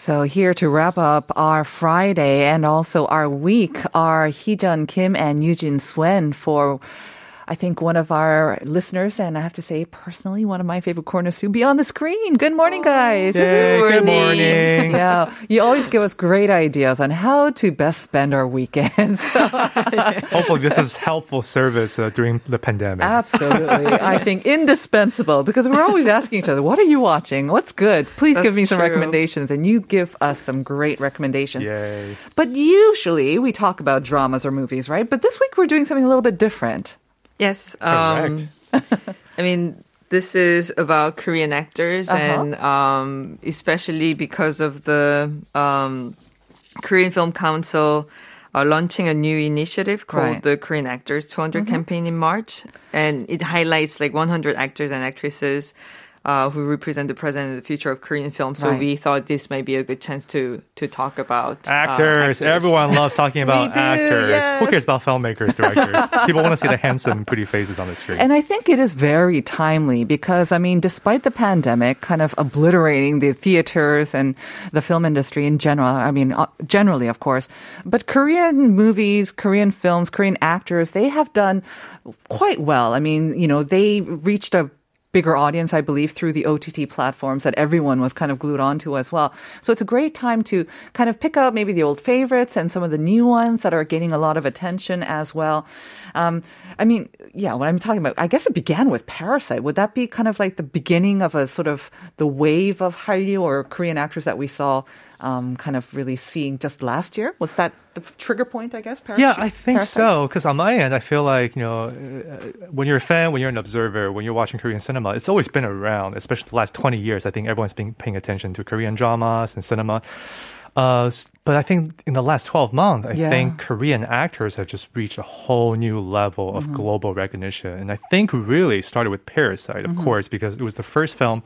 So here to wrap up our Friday and also our week are Heejun Kim and Eugene Swen for I think one of our listeners, and I have to say personally, one of my favorite corners to be on the screen. Good morning, guys. Yay, good morning. Yeah, you always give us great ideas on how to best spend our weekends. Hopefully, this is helpful service uh, during the pandemic. Absolutely. I think indispensable because we're always asking each other, what are you watching? What's good? Please give me some true. recommendations. And you give us some great recommendations. Yay. But usually we talk about dramas or movies, right? But this week we're doing something a little bit different. Yes. Correct. Um, I mean, this is about Korean actors, Uh-huh. and um, especially because of the um, Korean Film Council uh, launching a new initiative called Right. Mm-hmm. the Korean Actors 200 campaign in March, and it highlights like 100 actors and actresses. Uh, who represent the present and the future of Korean film? So Right. we thought this might be a good chance to to talk about uh, Actors. Everyone loves talking about do, actors. yes. Who cares about filmmakers, directors? People want to see the handsome, pretty faces on the screen. And I think it is very timely because, I mean, despite the pandemic kind of obliterating the theaters and the film industry in general, I mean, uh, generally, of course, but Korean movies, Korean films, Korean actors, they have done quite well. I mean, you know, they reached a bigger audience, I believe, through the OTT platforms that everyone was kind of glued onto as well. So it's a great time to kind of pick out maybe the old favorites and some of the new ones that are gaining a lot of attention as well. Um, I mean, yeah, what I'm talking about, I guess it began with Parasite. Would that be kind of like the beginning of a sort of the wave of Hallyu or Korean actors that we saw um, kind of really seeing just last year? Was that the trigger point, I guess? Parasite? yeah, I think Parasite? so. Because on my end, I feel like you know, uh, when you're a fan, when you're an observer, when you're watching Korean cinema, it's always been around. Especially the last 20 years, I think everyone's been paying attention to Korean dramas and cinema. Uh, but I think in the last 12 months, I Yeah. think Korean actors have just reached a whole new level of global recognition. And I think really started with Parasite, of course, because it was the first film,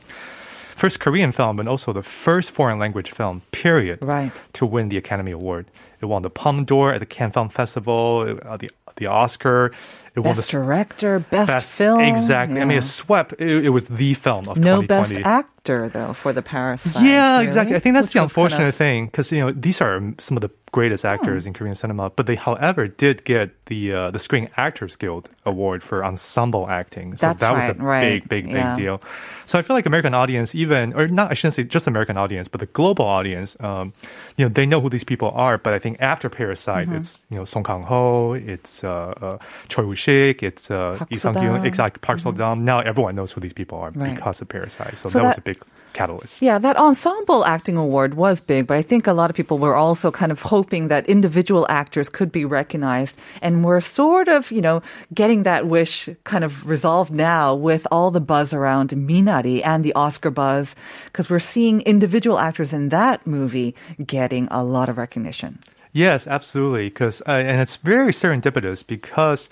first Korean film, and also the first foreign language film, period, Right. to win the Academy Award. It won the Palme d'Or at the Cannes Film Festival, uh, the, the Oscar. It won the director, best, best film. Exactly. I mean, Yeah. it swept. It, it was the film of no 2020. best actor though for the Parasite. Yeah, really? exactly. I think that's Which the was kind unfortunate of- thing because you know these are some of the greatest actors in Korean cinema, but they, however, did get the uh, the Screen Actors Guild Award for ensemble acting. So That's that was a right, right. big, big, big Yeah. deal. So I feel like American audience, even or not, I shouldn't say just American audience, but the global audience, um, you know, they know who these people are. But I think after Parasite, Mm-hmm. it's you know Song Kang Ho, it's uh, uh, Choi Woo Shik, it's uh, Park Lee Sung Seo-dam. Kyun, exactly Park Seo Dam. Now everyone knows who these people are Right. because of Parasite. So, So that, was a big catalyst. Yeah, that ensemble acting award was big, but I think a lot of people were also kind of hoping that individual actors could be recognized. And we're sort of, you know, getting that wish kind of resolved now with all the buzz around Minari and the Oscar buzz, because we're seeing individual actors in that movie getting a lot of recognition. Yes, absolutely. Because uh, and it's very serendipitous because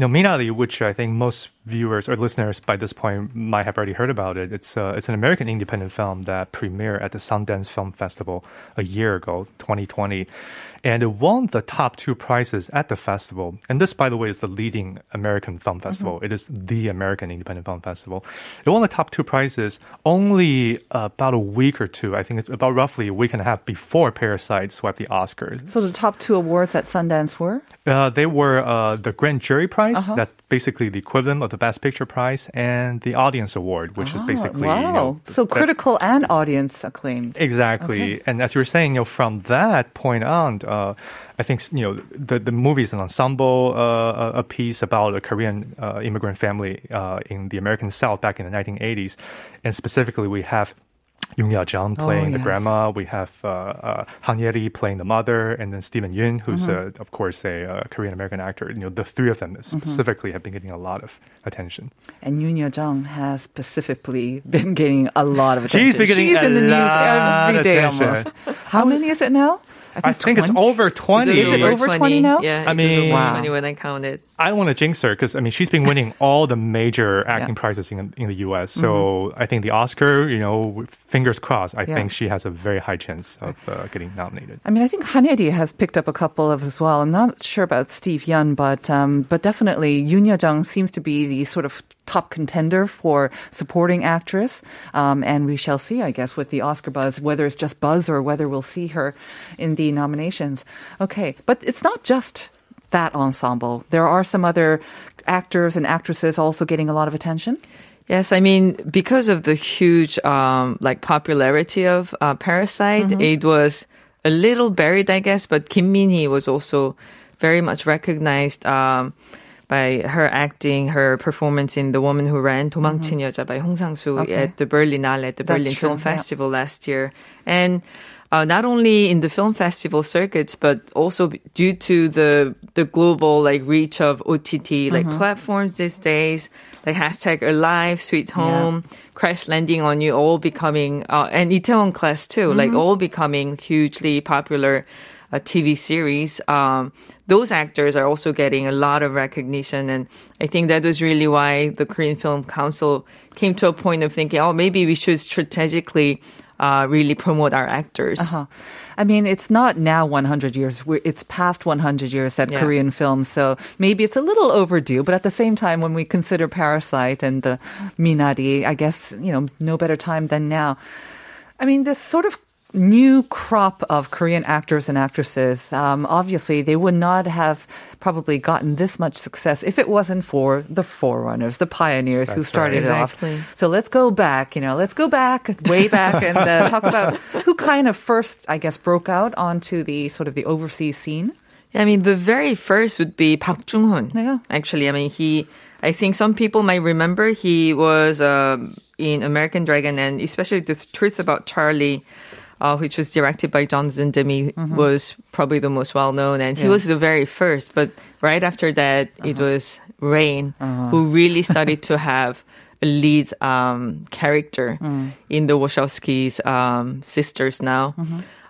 know Minari, which I think most viewers or listeners by this point might have already heard about it. It's uh, it's an American independent film that premiered at the Sundance Film Festival a year ago, 2020, and it won the top two prizes at the festival. And this, by the way, is the leading American film festival. It is the American Independent Film Festival. It won the top two prizes only about a week or two. I think it's about roughly a week and a half before Parasite swept the Oscars. So the top two awards at Sundance were? Uh, they were uh, the Grand Jury Prize. Uh-huh. That's basically the equivalent of the Best Picture Prize, and the Audience Award, which is Oh, basically wow. you know, so the- critical and audience acclaimed. Exactly, Okay. and as you were saying, you know, from that point on, uh, I think you know the the movie is an ensemble uh, a piece about a Korean uh, immigrant family uh, in the American South back in the 1980s, and specifically we have Yoon Ya Jung playing the yes. grandma. We have uh, uh, Han Ye-ri playing the mother, and then Stephen Yun, who's uh, of course a uh, Korean American actor. You know, the three of them specifically have been getting a lot of attention. And Yoon Yo Jung has specifically been getting a lot of attention. She's been getting She's in the news every of attention. almost. How many is it now? I think it's over twenty. Is it over 20 now? Yeah, I it was mean- over Wow. 20 when I counted. I don't want to jinx her because I mean she's been winning all the major acting prizes in, in the U.S. So I think the Oscar, you know, fingers crossed. I Mm-hmm. Yeah. think she has a very high chance of uh, getting nominated. I mean, I think Han Ye-ri has picked up a couple of as well. I'm not sure about Steve Yun, but um, but definitely Yoon Yo Jung seems to be the sort of top contender for supporting actress. Um, and we shall see, I guess, with the Oscar buzz, whether it's just buzz or whether we'll see her in the nominations. Okay, but it's not just that ensemble. There are some other actors and actresses also getting a lot of attention. Yes, I mean because of the huge um, like popularity of uh, Parasite, Mm-hmm. it was a little buried, I guess. But Kim Min Hee was also very much recognized um, by her acting, her performance in The Woman Who Ran, 도망친 여자 by Hong Sang-soo Mm-hmm. Okay. at the Berlinale at the That's Berlin true, Film yeah. Festival last year, and. Uh, not only in the film festival circuits, but also b- due to the the global like reach of OTT like Mm-hmm. platforms these days, like hashtag Alive, Sweet Home, Crash Landing on You, all becoming uh, and Itaewon Class too, like all becoming hugely popular uh, TV series. Um, those actors are also getting a lot of recognition, and I think that was really why the Korean Film Council came to a point of thinking, oh, maybe we should strategically. Uh, really promote our actors. Uh-huh. I mean, it's not now 100 years. We're, it's past 100 years at Yeah. Korean film, so maybe it's a little overdue. But at the same time, when we consider Parasite and the Minari, I guess, you know, no better time than now. I mean, this sort of new crop of Korean actors and actresses, um, obviously, they would not have probably gotten this much success if it wasn't for the forerunners, the pioneers who started right. it off. So let's go back, you know, let's go back, way back, and uh, talk about who kind of first, I guess, broke out onto the sort of the overseas scene. I mean, the very first would be Park Jung-hoon. Yeah. Actually, I mean, he, I think some people might remember he was um, in American Dragon and especially The Truth About Charlie, uh, which was directed by Jonathan Demme, was probably the most well known. And he Yeah. was the very first. But right after that, it was Rain, who really started to have a lead um, character in the Wachowskis' um, sisters now.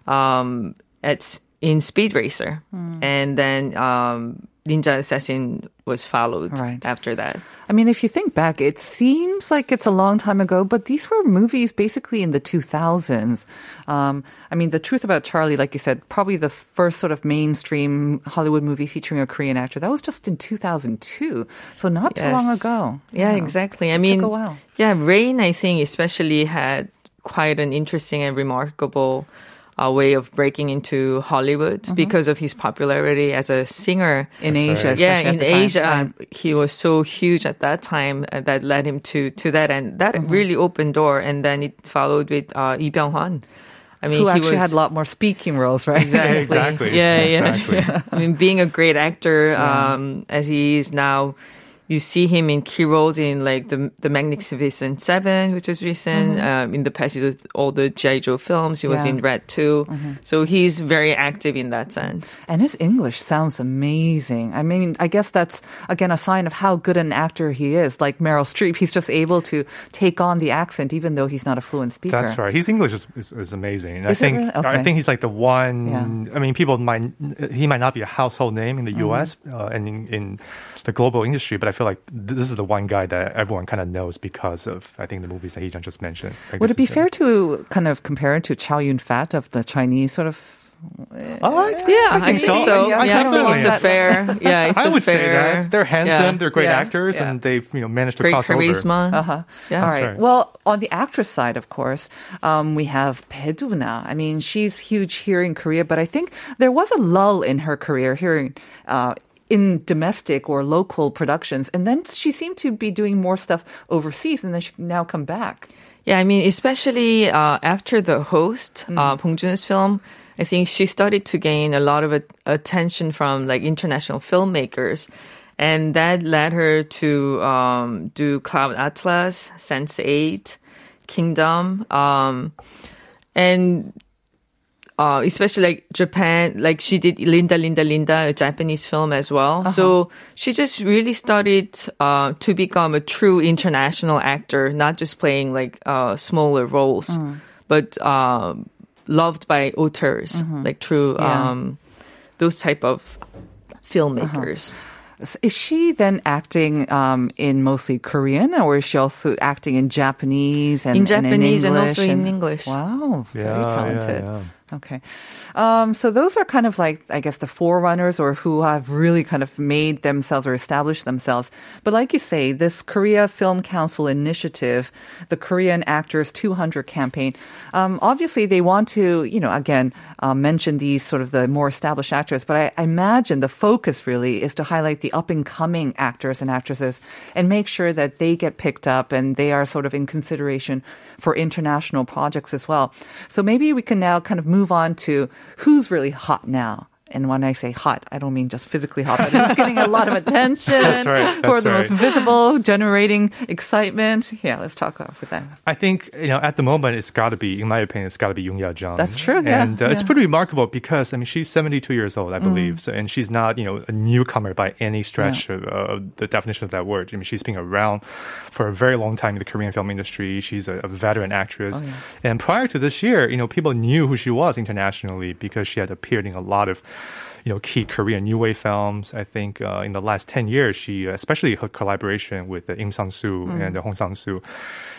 Um, it's in Speed Racer, and then um, Ninja Assassin was followed Right. after that. I mean, if you think back, it seems like it's a long time ago, but these were movies basically in the 2000s. Um, I mean, The Truth About Charlie, like you said, probably the first sort of mainstream Hollywood movie featuring a Korean actor. That was just in 2002. So not too long Yes. ago. Yeah, exactly. I It mean, took a while. yeah, Rain, I think, especially had quite an interesting and remarkable uh, way of breaking into Hollywood because of his popularity as a singer. In Asia, especially yeah, in the time. Asia, Yeah. he was so huge at that time uh, that led him to to that, and that Mm-hmm. really opened door. And then it followed with uh, Lee Byung Hun. I mean, Who he actually was, had a lot more speaking roles, right? Exactly. Exactly. Yeah, yeah. Exactly. I mean, being a great actor, um, as he is now, you see him in key roles in like the the Magnificent Seven, which was recent. Um, in the past, he did all the G.I. Joe films. He was Yeah. in Red 2. So he's very active in that sense. And his English sounds amazing. I mean, I guess that's again a sign of how good an actor he is. Like Meryl Streep, he's just able to take on the accent even though he's not a fluent speaker. That's right. His English is, is, is amazing. Is I think really? I think he's like the one. Yeah. I mean, people might he might not be a household name in the Mm-hmm. U.S. Uh, and in, in the global industry, but I feel like this is the one guy that everyone kind of knows because of I think the movies that he just mentioned. Would it be fair to kind of compare it to Chow Yun Fat of the Chinese sort of? Oh, Yeah, I think so. so. Yeah, Yeah, I, I think it's a fair. Yeah, it's I would fair. say that they're handsome, yeah. they're great actors, and they've you know managed to Great cross over. charisma. Uh-huh. Yeah. All right. right. Well, on the actress side, of course, um, we have Bae Doona. I mean, she's huge here in Korea, but I think there was a lull in her career here in, uh, in domestic or local productions, and then she seemed to be doing more stuff overseas, and then she now come back. Yeah, I mean, especially uh, after the host, Mm. uh, Bong Joon's film, I think she started to gain a lot of a- attention from like international filmmakers, and that led her to um, do Cloud Atlas, Sense8, Kingdom, um, and uh, especially like Japan, like she did Linda, Linda, Linda, a Japanese film as well. So she just really started uh, to become a true international actor, not just playing like uh, smaller roles, but uh, loved by auteurs, like true Yeah. um, those type of filmmakers. Is she then acting um, in mostly Korean, or is she also acting in Japanese and In and Japanese and English also in English. Wow, very Yeah, yeah, talented. yeah. Okay. Um, so those are kind of like, I guess, the forerunners or who have really kind of made themselves or established themselves. But like you say, this Korea Film Council initiative, the Korean Actors 200 campaign, um, obviously they want to, you know, again, uh, mention these sort of the more established actors. But I, I imagine the focus really is to highlight the up and coming actors and actresses and make sure that they get picked up and they are sort of in consideration for international projects as well. So maybe we can now kind of move on to who's really hot now. And when I say hot, I don't mean just physically hot, but who's getting a lot of attention. That's right, that's the most visible, generating excitement. Yeah, let's talk off with that. I think you know at the moment it's got to be, in my opinion, it's got to be Yoon Ya Jung. That's true, yeah, and uh, it's pretty remarkable because I mean she's 72 years old, I Mm. believe, so and she's not you know a newcomer by any stretch of uh, the definition of that word. I mean she's been around for a very long time in the Korean film industry. She's a, a veteran actress, Oh, and prior to this year, you know people knew who she was internationally because she had appeared in a lot of you know, key Korean new wave films. I think uh, in the last 10 years, she, especially her collaboration with uh, Im Sang-soo and uh, Hong Sang-soo,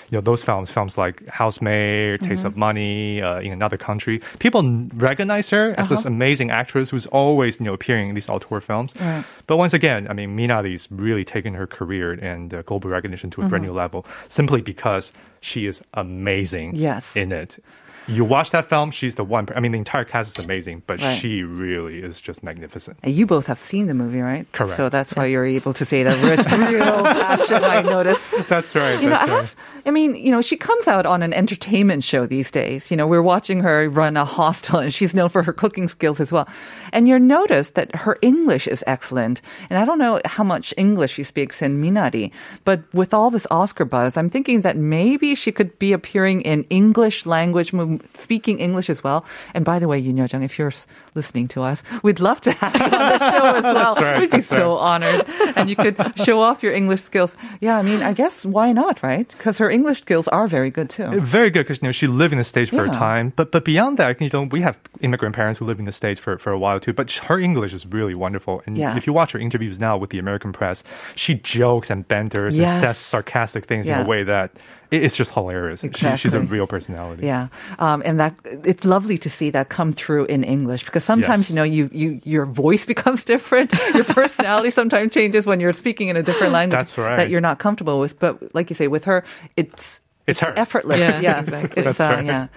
you know, those films, films like Housemaid, Taste of Money, uh, in another country, people recognize her as this amazing actress who's always, you know, appearing in these auteur films. Right. But once again, I mean, Minari's really taken her career and uh, global recognition to a brand new level simply because she is amazing Yes. in it. You watch that film, she's the one. I mean, the entire cast is amazing, but Right. she really is just magnificent. You both have seen the movie, right? Correct. So that's why you're able to say that with real passion, I noticed. That's right. You know, I have, I mean, you know, she comes out on an entertainment show these days. You know, we're watching her run a hostel and she's known for her cooking skills as well. And you notice that her English is excellent. And I don't know how much English she speaks in Minari, but with all this Oscar buzz, I'm thinking that maybe she could be appearing in English language, mov- speaking English as well. And by the way, Yoon Jung, if you're listening to us, we'd love to have you on the show as well. right, We'd be so honored. And you could show off your English skills. Yeah, I mean, I guess why not, right? Because her English skills are very good too. Uh, very good because you know she lived in the states for Yeah. a time, but but beyond that, you know we have immigrant parents who live in the states for, for a while too. But her English is really wonderful, and Yeah. if you watch her interviews now with the American press, she jokes and banters Yes. and says sarcastic things in a way that it's just hilarious. She, she's a real personality. Yeah, um, and that it's lovely to see that come through in English because sometimes Yes. you know you, you your voice becomes different, your personality sometimes changes when you're speaking in a different language That's right. that you're not comfortable with. But like you say, with her, it's It's her. effortless. Yeah, exactly. It's, uh, That's right. Yeah.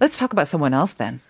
Let's talk about someone else then.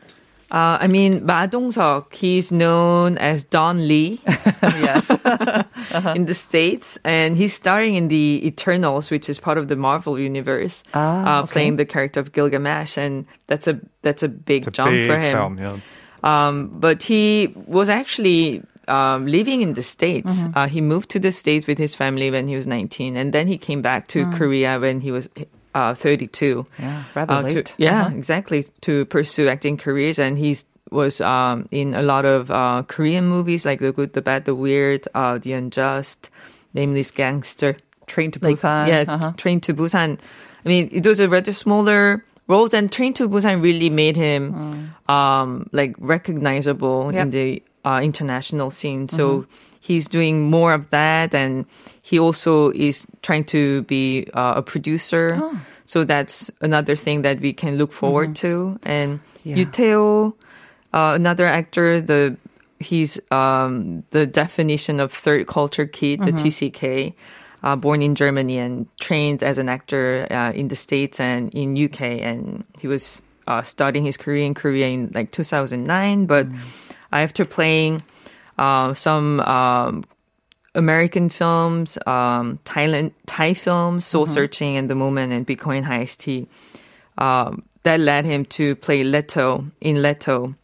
Uh, I mean, Ma Dong-seok, he's known as Don Lee yes. in the States, and he's starring in the Eternals, which is part of the Marvel universe, Ah, uh, okay. playing the character of Gilgamesh, and that's a that's a big It's a jump big for him. film. Yeah. Um, but he was actually um, living in the States. Mm-hmm. Uh, he moved to the States with his family when he was 19, and then he came back to Korea when he was uh, 32. Mm. Yeah, rather Uh, to- late. yeah, Uh-huh. exactly. To pursue acting careers, and he's was um, in a lot of uh, Korean movies like The Good, the Bad, the Weird, uh, The Unjust, Nameless Gangster. Train to Like, Busan. Yeah, Uh-huh. Train to Busan. I mean, it was a rather smaller roles, and Train to Busan really made him um, like recognizable Yep. in the uh, international scene. So he's doing more of that, and he also is trying to be uh, a producer. So that's another thing that we can look forward to. And Yeah. Yoo Tae-oh, uh, another actor, the he's um, the definition of third culture kid, the TCK. Uh, born in Germany and trained as an actor uh, in the States and in UK, and he was uh, starting his career in Korea in like 2009. But after playing uh, some um, American films, um, Thailand Thai films, Soul Searching, and The Moment, and Bitcoin Heist, he um, that led him to play Leto in Leto,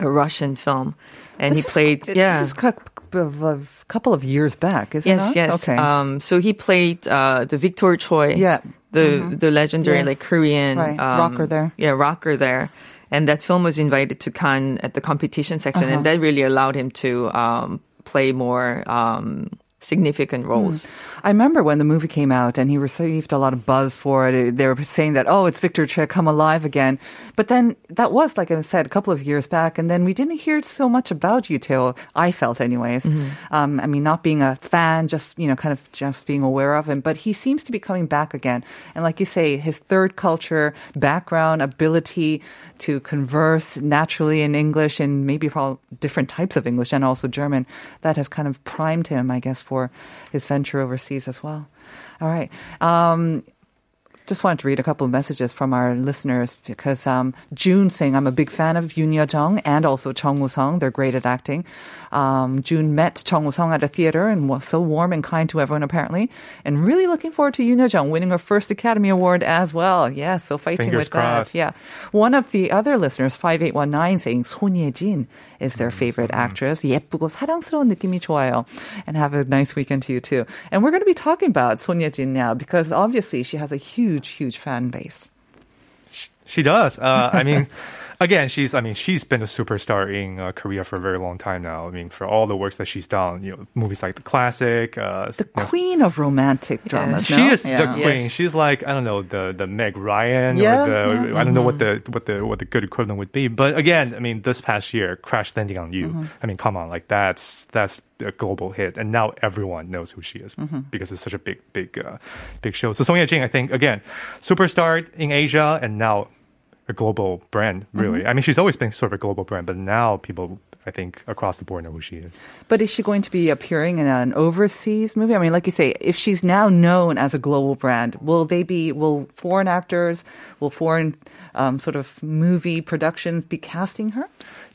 a Russian film, and he played It- yeah. This is a couple of years back, is it Yes, yes. Okay. Um, so he played uh, the Victor Choi. Yeah. The the legendary Yes. like Korean Right. um, Rocker there. Yeah, rocker there. And that film was invited to Cannes at the competition section, Uh-huh. and that really allowed him to um, play more um, significant roles. I remember when the movie came out and he received a lot of buzz for it. They were saying that, oh, it's Victor Che come alive again. But then that was, like I said, a couple of years back. And then we didn't hear so much about you, till I felt anyways. Um, I mean, not being a fan, just, you know, kind of just being aware of him. But he seems to be coming back again. And like you say, his third culture, background, ability to converse naturally in English and maybe all different types of English and also German, that has kind of primed him, I guess, for his venture overseas as well. All right. Um, just wanted to read a couple of messages from our listeners because um, June saying I'm a big fan of Yoon Ye Jung and also Chung Woo Sung. They're great at acting. Um, June met Chung Woo Sung at a theater and was so warm and kind to everyone apparently, and really looking forward to Yoon Ye Jung winning her first Academy Award as well. Yeah, so fighting Fingers with crossed. that. Yeah, one of the other listeners, five eight one nine, saying Son Ye Jin is their favorite actress. 예쁘고 사랑스러운 느낌이 좋아요, and have a nice weekend to you too. And we're going to be talking about Son Ye Jin now because obviously she has a huge, huge fan base. She does. Uh, I mean, again, she's. I mean, she's been a superstar in uh, Korea for a very long time now. I mean, for all the works that she's done, you know, movies like The Classic. Uh, The you know, queen of romantic dramas. She no? is the queen. Yes. She's like I don't know the the Meg Ryan Yeah, or the yeah. I don't know what the what the what the good equivalent would be. But again, I mean, this past year, Crash Landing on You. Mm-hmm. I mean, come on, like that's that's a global hit, and now everyone knows who she is Mm-hmm. because it's such a big big uh, big show. So Son Ye Jin, I think again, superstar in Asia, and now a global brand. Really, Mm-hmm. I mean, she's always been sort of a global brand, but now people. I think across the board know who she is. But is she going to be appearing in an overseas movie? I mean, like you say, if she's now known as a global brand, will they be? Will foreign actors, will foreign um, sort of movie productions be casting her?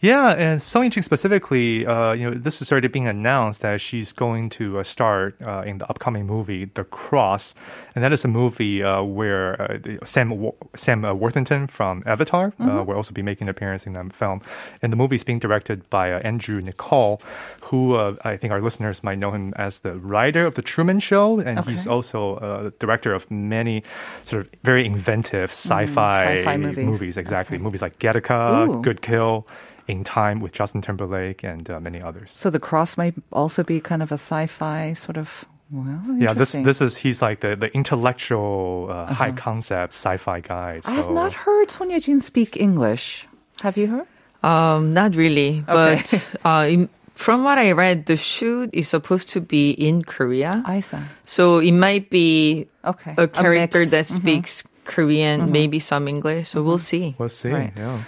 Yeah, and Son Ye-jin specifically, uh, you know, this is already being announced that she's going to uh, start uh, in the upcoming movie, The Cross, and that is a movie uh, where uh, Sam Sam uh, Worthington from Avatar uh, will also be making an appearance in that film, and the movie is being directed by uh, Andrew Niccol, who uh, I think our listeners might know him as the writer of The Truman Show, and he's also uh, director of many sort of very inventive sci-fi, sci-fi movies. Exactly, movies like Gattaca, Ooh. Good Kill, In Time with Justin Timberlake, and uh, many others. So the cross might also be kind of a sci-fi sort of. Well, Yeah, this this is he's like the the intellectual, uh, high concept sci-fi guy. I have not heard Son Ye Jin speak English. Have you heard? Um, not really, Okay. but uh, in, from what I read, the shoot is supposed to be in Korea, I see. so it might be Okay. a character mix. that Mhm. speaks Korean, maybe some English. So we'll see. We'll see. Right. Yeah.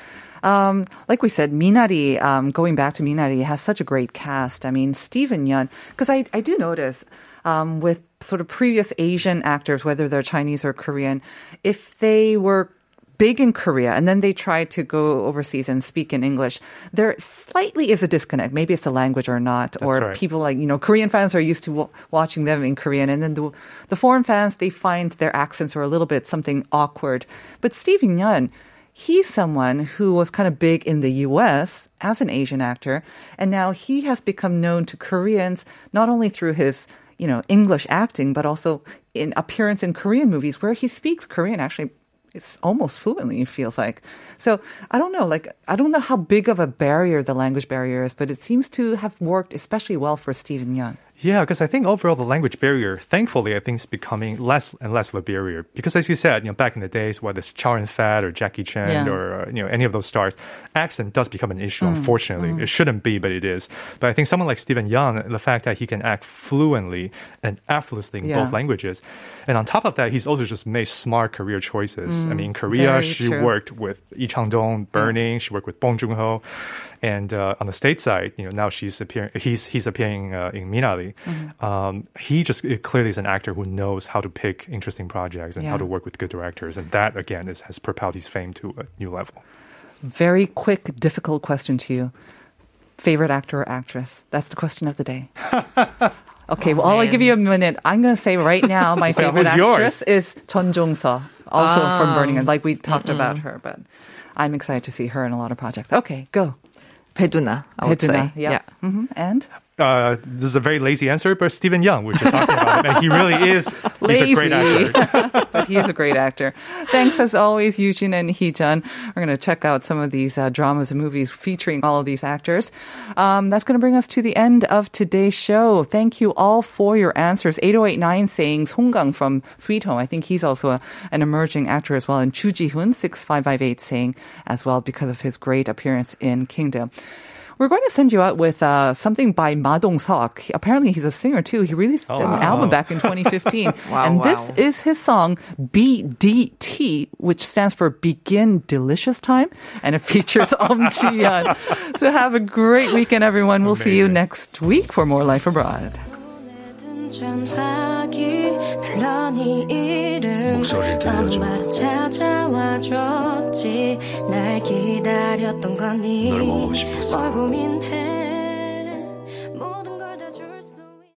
Um, like we said, Minari, um, going back to Minari, has such a great cast. I mean, Stephen Yun, because I, I do notice um, with sort of previous Asian actors, whether they're Chinese or Korean, if they were big in Korea and then they try to go overseas and speak in English, there slightly is a disconnect. Maybe it's the language or not, or right. people like, you know, Korean fans are used to w- watching them in Korean and then the, the foreign fans, they find their accents are a little bit something awkward. But Stephen Yun, he's someone who was kind of big in the US as an Asian actor, and now he has become known to Koreans not only through his you know English acting, but also in appearance in Korean movies where he speaks Korean actually. It's almost fluently, it feels like. So I don't know, like, I don't know how big of a barrier the language barrier is, but it seems to have worked especially well for Stephen Young. Yeah, because I think overall the language barrier, thankfully, I think is becoming less and less of a barrier. Because as you said, you know, back in the days, whether it's Chow Yun Fat or Jackie Chan Yeah. or uh, you know any of those stars, accent does become an issue. Mm, Unfortunately, it shouldn't be, but it is. But I think someone like Stephen Young, the fact that he can act fluently and effortlessly in Yeah. both languages, and on top of that, he's also just made smart career choices. I mean, in Korea, Mm, very she true. worked with Lee Chang Dong, Burning. She worked with Bong Joon Ho, and uh, on the state side, you know, now she's appearing. He's he's appearing uh, in Minari. Mm-hmm. Um, he just clearly is an actor who knows how to pick interesting projects and how to work with good directors, and that again is, has propelled his fame to a new level. Very quick, difficult question to you. Favorite actor or actress? That's the question of the day. Okay, well, I'll give you a minute. I'm going to say right now my Well, favorite actress is Chun Jong-seo, also from Burning Man. Like we talked Mm-mm. about her, but I'm excited to see her in a lot of projects. Okay, go. Bae Doona, I would Bae Doona, say. yeah. hmm And? Uh, this is a very lazy answer, but Stephen Young, we were just talking about him, and he really is he's a great Lazy. actor. but he is a great actor. Thanks as always, Eugene and Heejun. We're going to check out some of these uh, dramas and movies featuring all of these actors. Um, that's going to bring us to the end of today's show. Thank you all for your answers. 8089 saying Song Kang from Sweet Home. I think he's also a, an emerging actor as well. And Chu Ji-hoon 6558 saying as well because of his great appearance in Kingdom. We're going to send you out with uh, something by Ma Dong-seok. Apparently, he's a singer too. He released Oh, an wow. album back in 2015, Wow, and this is his song BDT, which stands for Begin Delicious Time, and it features Om Ji-yeon. So have a great weekend, everyone. We'll see you next week for more Life Abroad. 전화기 별러니 이름 목소리 들려줘. 바로 찾아와 줬지 날 기다렸던 거니 널 보고 싶었어. 뭘 고민해